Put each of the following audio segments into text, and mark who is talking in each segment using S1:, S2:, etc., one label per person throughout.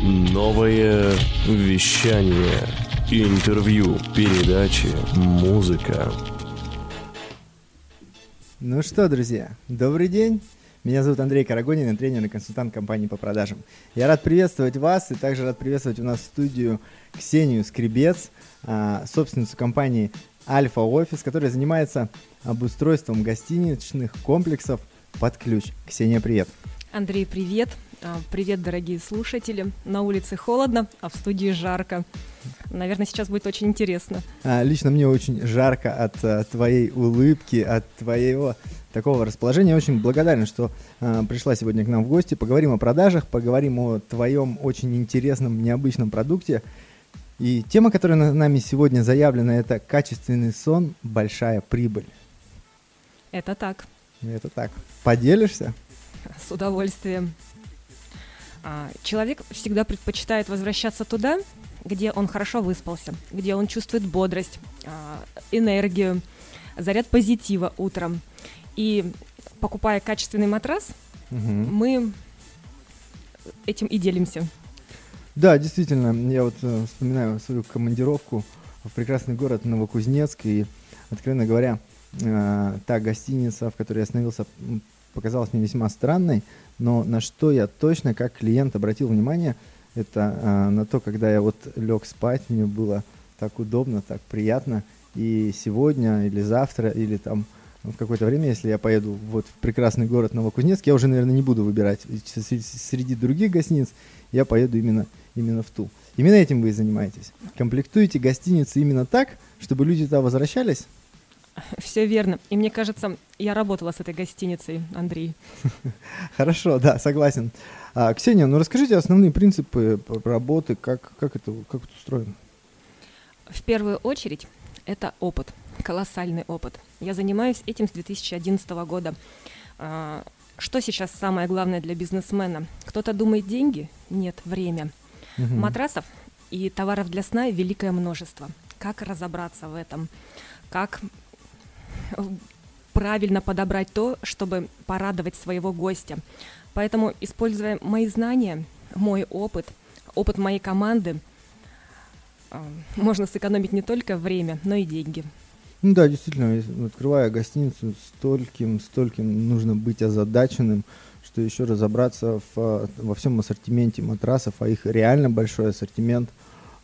S1: Новое вещание. Интервью, передачи, музыка.
S2: Ну что, друзья, добрый день. Меня зовут Андрей Карагонин, я тренер и консультант компании по продажам. Я рад приветствовать вас и также рад приветствовать у нас в студию Ксению Скребец, а, собственницу компании Альфа Офис, которая занимается обустройством гостиничных комплексов под ключ. Ксения, привет.
S3: Андрей, привет. А, привет, дорогие слушатели. На улице холодно, а в студии жарко. Наверное, сейчас будет очень интересно.
S2: А, лично мне очень жарко от а, твоей улыбки, от твоего такого расположения. Очень благодарен, что а, пришла сегодня к нам в гости. Поговорим о продажах, поговорим о твоем очень интересном, необычном продукте. И тема, которая на нами сегодня заявлена, это качественный сон, большая прибыль.
S3: Это так.
S2: Это так. Поделишься?
S3: С удовольствием. А, человек всегда предпочитает возвращаться туда, где он хорошо выспался, где он чувствует бодрость, а, энергию, заряд позитива утром. И покупая качественный матрас, угу. мы этим и делимся.
S2: Да, действительно, я вот э, вспоминаю свою командировку в прекрасный город Новокузнецк, и, откровенно говоря, та гостиница, в которой я остановился, показалась мне весьма странной, но на что я точно как клиент обратил внимание, это а, на то, когда я вот лег спать, мне было так удобно, так приятно. И сегодня или завтра, или там в какое-то время, если я поеду вот в прекрасный город Новокузнецк, я уже, наверное, не буду выбирать среди других гостиниц, я поеду именно, именно в ту. Именно этим вы и занимаетесь. Комплектуете гостиницы именно так, чтобы люди туда возвращались,
S3: Все верно. И мне кажется, я работала с этой гостиницей, Андрей.
S2: Хорошо, да, согласен. А, Ксения, ну расскажите основные принципы работы, как, как, это, как это устроено?
S3: В первую очередь, это опыт, колоссальный опыт. Я занимаюсь этим с 2011 года. А, что сейчас самое главное для бизнесмена? Кто-то думает деньги? Нет, время. Угу. Матрасов и товаров для сна великое множество. Как разобраться в этом? Как правильно подобрать то, чтобы порадовать своего гостя. Поэтому, используя мои знания, мой опыт, опыт моей команды, а, можно сэкономить не только время, но и деньги.
S2: Ну да, действительно, открывая гостиницу, стольким, стольким нужно быть озадаченным, что еще разобраться в, во всем ассортименте матрасов, а их реально большой ассортимент,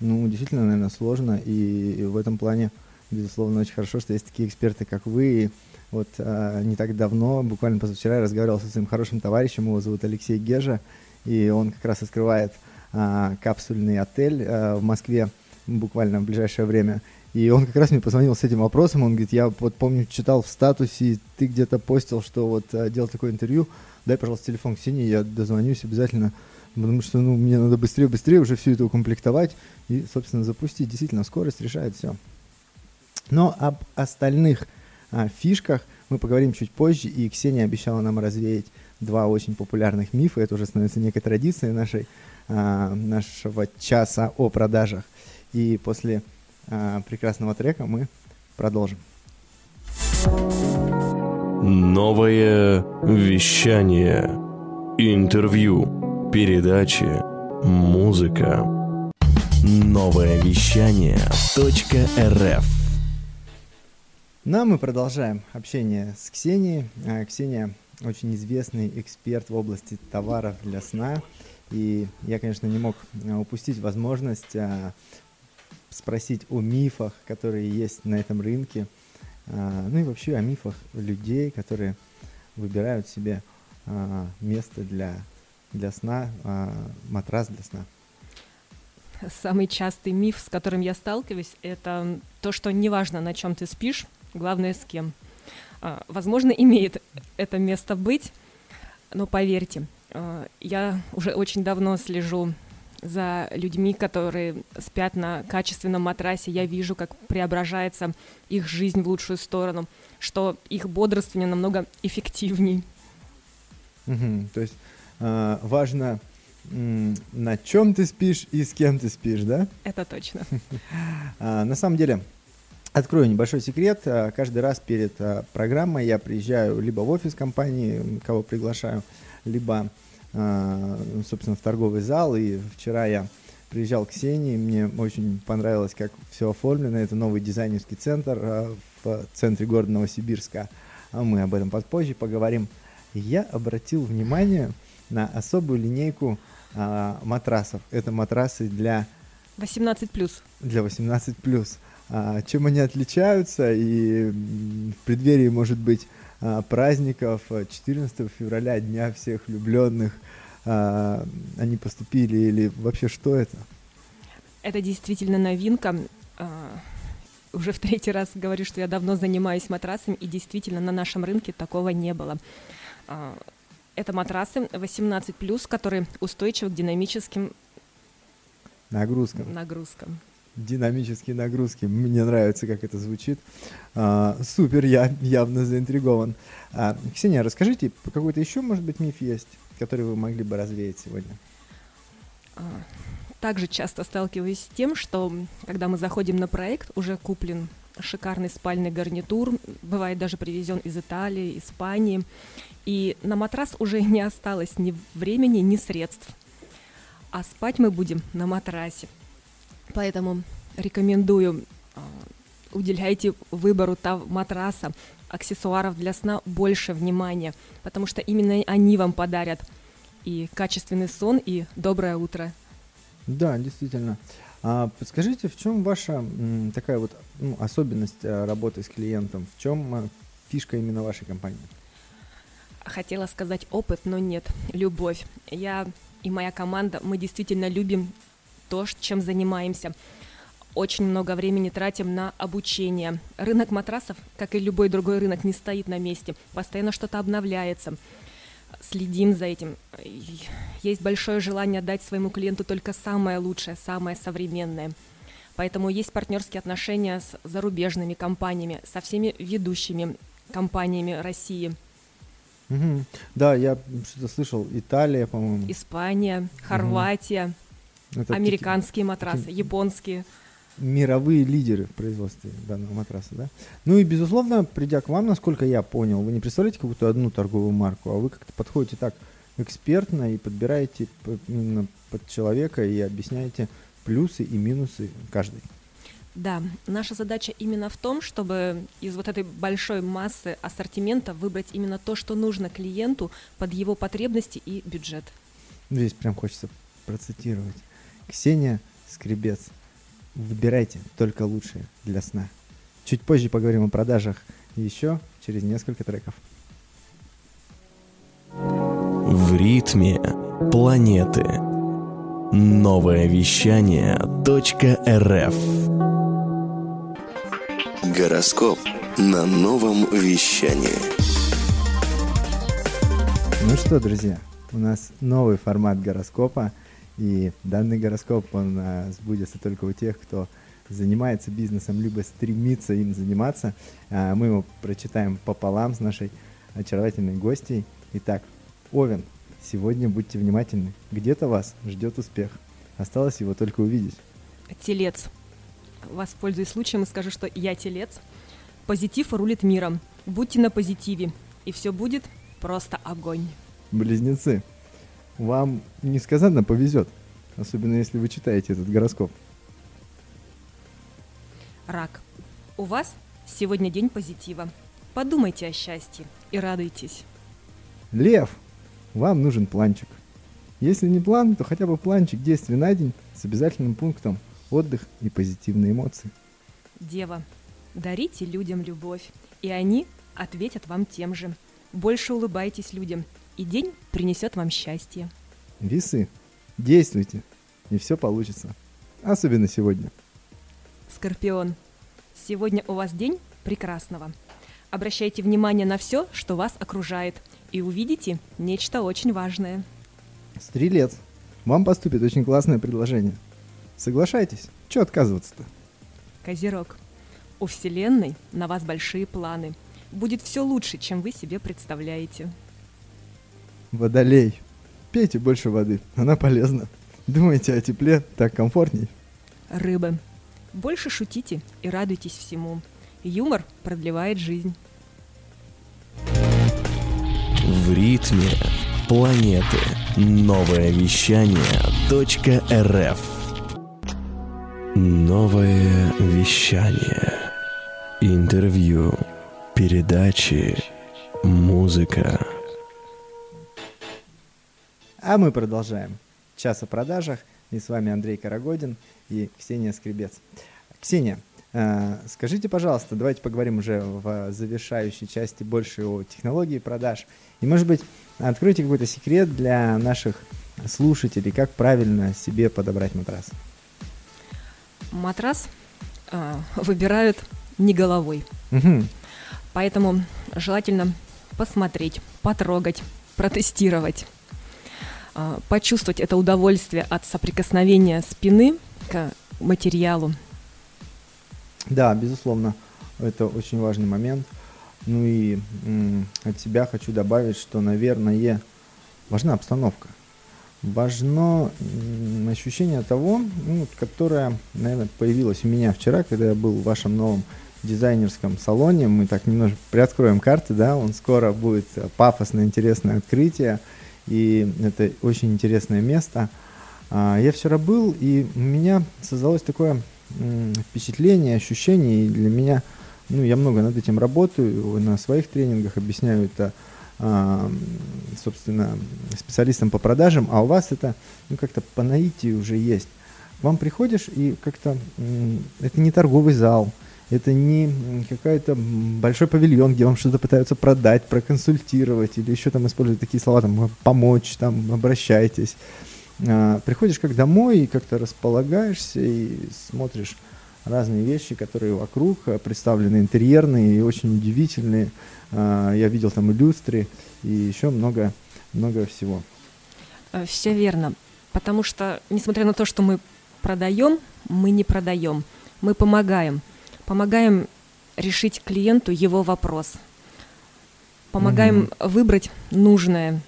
S2: ну, действительно, наверное, сложно, и, и в этом плане безусловно, очень хорошо, что есть такие эксперты, как вы. И вот а, не так давно, буквально позавчера, я разговаривал со своим хорошим товарищем, его зовут Алексей Гежа, и он как раз открывает а, капсульный отель а, в Москве буквально в ближайшее время. И он как раз мне позвонил с этим вопросом, он говорит, я вот помню, читал в статусе, ты где-то постил, что вот а, делал такое интервью, дай, пожалуйста, телефон Ксении, я дозвонюсь обязательно, потому что, ну, мне надо быстрее-быстрее уже все это укомплектовать и, собственно, запустить. Действительно, скорость решает все. Но об остальных а, фишках мы поговорим чуть позже, и Ксения обещала нам развеять два очень популярных мифа. Это уже становится некой традицией нашей, а, нашего часа о продажах. И после а, прекрасного трека мы продолжим.
S1: Новое вещание. Интервью. Передачи. Музыка. Новое вещание. .рф
S2: ну, а мы продолжаем общение с Ксенией. А, Ксения очень известный эксперт в области товаров для сна. И я, конечно, не мог а, упустить возможность а, спросить о мифах, которые есть на этом рынке. Ну и вообще о мифах людей, которые выбирают себе место для, для сна, матрас для сна.
S3: Самый частый миф, с которым я сталкиваюсь, это то, что неважно, на чем ты спишь, главное с кем. А, возможно, имеет это место быть, но поверьте, а, я уже очень давно слежу за людьми, которые спят на качественном матрасе. Я вижу, как преображается их жизнь в лучшую сторону, что их бодрствование намного эффективней.
S2: Угу, то есть э, важно, на чем ты спишь и с кем ты спишь, да?
S3: Это точно.
S2: На самом деле, Открою небольшой секрет. Э, каждый раз перед э, программой я приезжаю либо в офис компании, кого приглашаю, либо а, собственно, в торговый зал, и вчера я приезжал к Ксении, мне очень понравилось, как все оформлено. Это новый дизайнерский центр в центре города Новосибирска. А мы об этом попозже поговорим. Я обратил внимание на особую линейку матрасов. Это матрасы для
S3: 18 плюс.
S2: Для 18 плюс. А, чем они отличаются? И в преддверии, может быть, а, праздников 14 февраля, Дня всех влюбленных, а, они поступили или вообще что это?
S3: Это действительно новинка. А, уже в третий раз говорю, что я давно занимаюсь матрасами, и действительно на нашем рынке такого не было. А, это матрасы 18+, которые устойчивы к динамическим
S2: нагрузкам.
S3: нагрузкам.
S2: Динамические нагрузки. Мне нравится, как это звучит. А, супер, я явно заинтригован. А, Ксения, расскажите, какой-то еще, может быть, миф есть? которые вы могли бы развеять сегодня?
S3: А, также часто сталкиваюсь с тем, что когда мы заходим на проект, уже куплен шикарный спальный гарнитур, бывает даже привезен из Италии, Испании, и на матрас уже не осталось ни времени, ни средств. А спать мы будем на матрасе. Поэтому рекомендую а, уделяйте выбору матраса, аксессуаров для сна больше внимания, потому что именно они вам подарят и качественный сон, и доброе утро.
S2: Да, действительно. А подскажите, в чем ваша м, такая вот ну, особенность а, работы с клиентом? В чем а, фишка именно вашей компании?
S3: Хотела сказать опыт, но нет, любовь. Я и моя команда, мы действительно любим то, чем занимаемся очень много времени тратим на обучение. Рынок матрасов, как и любой другой рынок, не стоит на месте. Постоянно что-то обновляется. Следим за этим. Есть большое желание дать своему клиенту только самое лучшее, самое современное. Поэтому есть партнерские отношения с зарубежными компаниями, со всеми ведущими компаниями России.
S2: Угу. Да, я что-то слышал. Италия, по-моему.
S3: Испания, Хорватия, угу. Американские матрасы, японские
S2: мировые лидеры в производстве данного матраса, да? Ну и, безусловно, придя к вам, насколько я понял, вы не представляете какую-то одну торговую марку, а вы как-то подходите так экспертно и подбираете именно под человека и объясняете плюсы и минусы каждой.
S3: Да, наша задача именно в том, чтобы из вот этой большой массы ассортимента выбрать именно то, что нужно клиенту под его потребности и бюджет.
S2: Здесь прям хочется процитировать. Ксения Скребец – Выбирайте только лучшее для сна. Чуть позже поговорим о продажах еще через несколько треков.
S1: В ритме планеты. Новое вещание .рф Гороскоп на новом вещании.
S2: Ну что, друзья, у нас новый формат гороскопа – и данный гороскоп, он а, сбудется только у тех, кто занимается бизнесом, либо стремится им заниматься. А, мы его прочитаем пополам с нашей очаровательной гостьей. Итак, Овен, сегодня будьте внимательны. Где-то вас ждет успех. Осталось его только увидеть.
S3: Телец. Воспользуюсь случаем и скажу, что я телец. Позитив рулит миром. Будьте на позитиве, и все будет просто огонь.
S2: Близнецы вам несказанно повезет, особенно если вы читаете этот гороскоп.
S3: Рак. У вас сегодня день позитива. Подумайте о счастье и радуйтесь.
S2: Лев. Вам нужен планчик. Если не план, то хотя бы планчик действий на день с обязательным пунктом отдых и позитивные эмоции.
S3: Дева. Дарите людям любовь, и они ответят вам тем же. Больше улыбайтесь людям и день принесет вам счастье.
S2: Весы, действуйте, и все получится. Особенно сегодня.
S3: Скорпион, сегодня у вас день прекрасного. Обращайте внимание на все, что вас окружает, и увидите нечто очень важное.
S2: Стрелец, вам поступит очень классное предложение. Соглашайтесь, что отказываться-то?
S3: Козерог, у Вселенной на вас большие планы. Будет все лучше, чем вы себе представляете.
S2: Водолей. Пейте больше воды, она полезна. Думайте о тепле, так комфортней.
S3: Рыбы. Больше шутите и радуйтесь всему. Юмор продлевает жизнь.
S1: В ритме планеты. Новое вещание .рф Новое вещание. Интервью, передачи, музыка.
S2: А мы продолжаем. Час о продажах. И с вами Андрей Карагодин и Ксения Скребец. Ксения, э, скажите, пожалуйста, давайте поговорим уже в завершающей части больше о технологии продаж. И, может быть, откройте какой-то секрет для наших слушателей, как правильно себе подобрать матрас.
S3: Матрас э, выбирают не головой.
S2: Угу.
S3: Поэтому желательно посмотреть, потрогать, протестировать, почувствовать это удовольствие от соприкосновения спины к материалу.
S2: Да, безусловно, это очень важный момент. Ну и от себя хочу добавить, что, наверное, важна обстановка. Важно ощущение того, ну, которое, наверное, появилось у меня вчера, когда я был в вашем новом дизайнерском салоне. Мы так немножко приоткроем карты, да, он скоро будет пафосное, интересное открытие, и это очень интересное место. А, я вчера был, и у меня создалось такое впечатление, ощущение, и для меня – ну, я много над этим работаю, на своих тренингах объясняю это, а, собственно, специалистам по продажам, а у вас это, ну, как-то по наитию уже есть. Вам приходишь и как-то, это не торговый зал, это не какой-то большой павильон, где вам что-то пытаются продать, проконсультировать или еще там использовать такие слова, там, помочь, там, обращайтесь. А, приходишь как домой и как-то располагаешься и смотришь разные вещи, которые вокруг э, представлены интерьерные и очень удивительные. А, я видел там и и еще много, много всего.
S3: Э, Все верно. Потому что, несмотря на то, что мы продаем, мы не продаем. Мы помогаем. Помогаем решить клиенту его вопрос. Помогаем угу. выбрать нужное,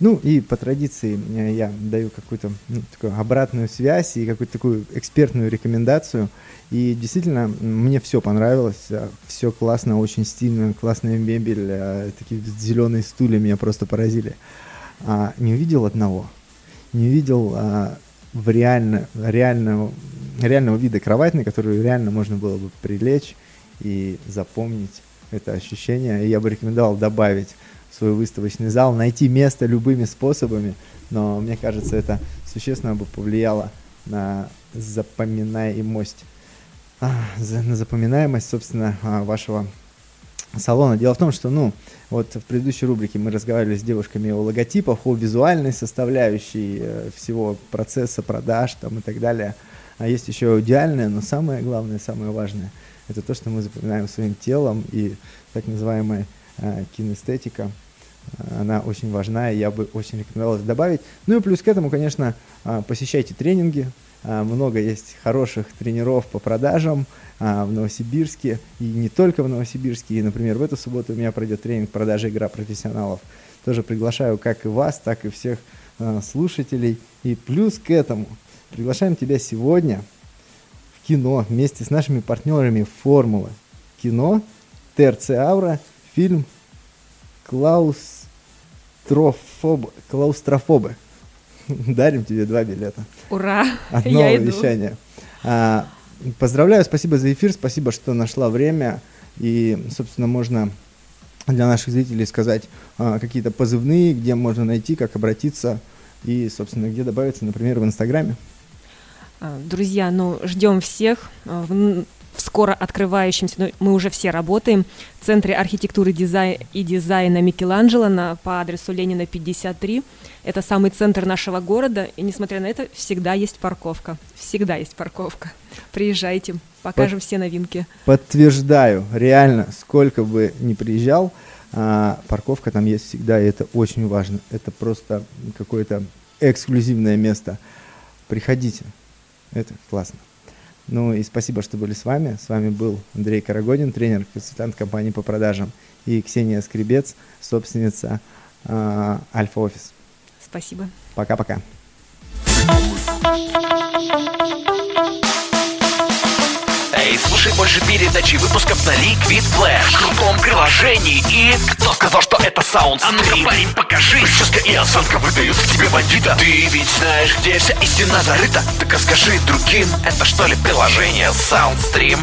S2: ну и по традиции э, я даю какую-то ну, такую обратную связь и какую-то такую экспертную рекомендацию. И действительно, мне все понравилось, э, все классно, очень стильно, классная мебель, э, такие зеленые стулья меня просто поразили. А, не увидел одного, не увидел а, в реально, реального, реального вида кровать, на которую реально можно было бы прилечь и запомнить это ощущение. И я бы рекомендовал добавить свой выставочный зал, найти место любыми способами, но мне кажется, это существенно бы повлияло на запоминаемость, а, на запоминаемость, собственно, а, вашего салона. Дело в том, что, ну, вот в предыдущей рубрике мы разговаривали с девушками о логотипах, о визуальной составляющей э, всего процесса продаж там и так далее. А есть еще идеальное, но самое главное, самое важное, это то, что мы запоминаем своим телом и так называемая э, кинестетика – она очень важна, и я бы очень рекомендовал это добавить. Ну и плюс к этому, конечно, а, посещайте тренинги. А, много есть хороших тренеров по продажам а, в Новосибирске, и не только в Новосибирске. И, например, в эту субботу у меня пройдет тренинг продажи игра профессионалов. Тоже приглашаю как и вас, так и всех слушателей. И плюс к этому приглашаем тебя сегодня в кино вместе с нашими партнерами Формулы. Кино, ТРЦ Авра, фильм клаустрофоб, клаустрофобы. Дарим тебе два билета.
S3: Ура!
S2: Одно Я вещание. А, поздравляю, спасибо за эфир, спасибо, что нашла время. И, собственно, можно для наших зрителей сказать а, какие-то позывные, где можно найти, как обратиться и, собственно, где добавиться, например, в Инстаграме.
S3: А, друзья, ну, ждем всех а, в скоро открывающемся, ну, мы уже все работаем, в Центре архитектуры дизайн, и дизайна Микеланджело на, по адресу Ленина 53. Это самый центр нашего города, и несмотря на это, всегда есть парковка. Всегда есть парковка. Приезжайте, покажем Под... все новинки.
S2: Подтверждаю, реально, сколько бы ни приезжал, а, парковка там есть всегда, и это очень важно. Это просто какое-то эксклюзивное место. Приходите, это классно. Ну и спасибо, что были с вами. С вами был Андрей Карагодин, тренер, консультант компании по продажам, и Ксения Скребец, собственница э, Альфа Офис.
S3: Спасибо.
S2: Пока-пока.
S1: Слушай
S4: больше передач и выпусков на Liquid Flash. В крутом приложении. И... Кто сказал, что это саунд А ну-ка, парень, покажи. Прическа и осанка выдают в тебе бандита. Ты ведь знаешь, где вся истина зарыта? Так расскажи другим, это что ли приложение Soundstream?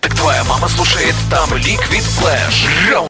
S4: Так твоя мама слушает там Liquid Flash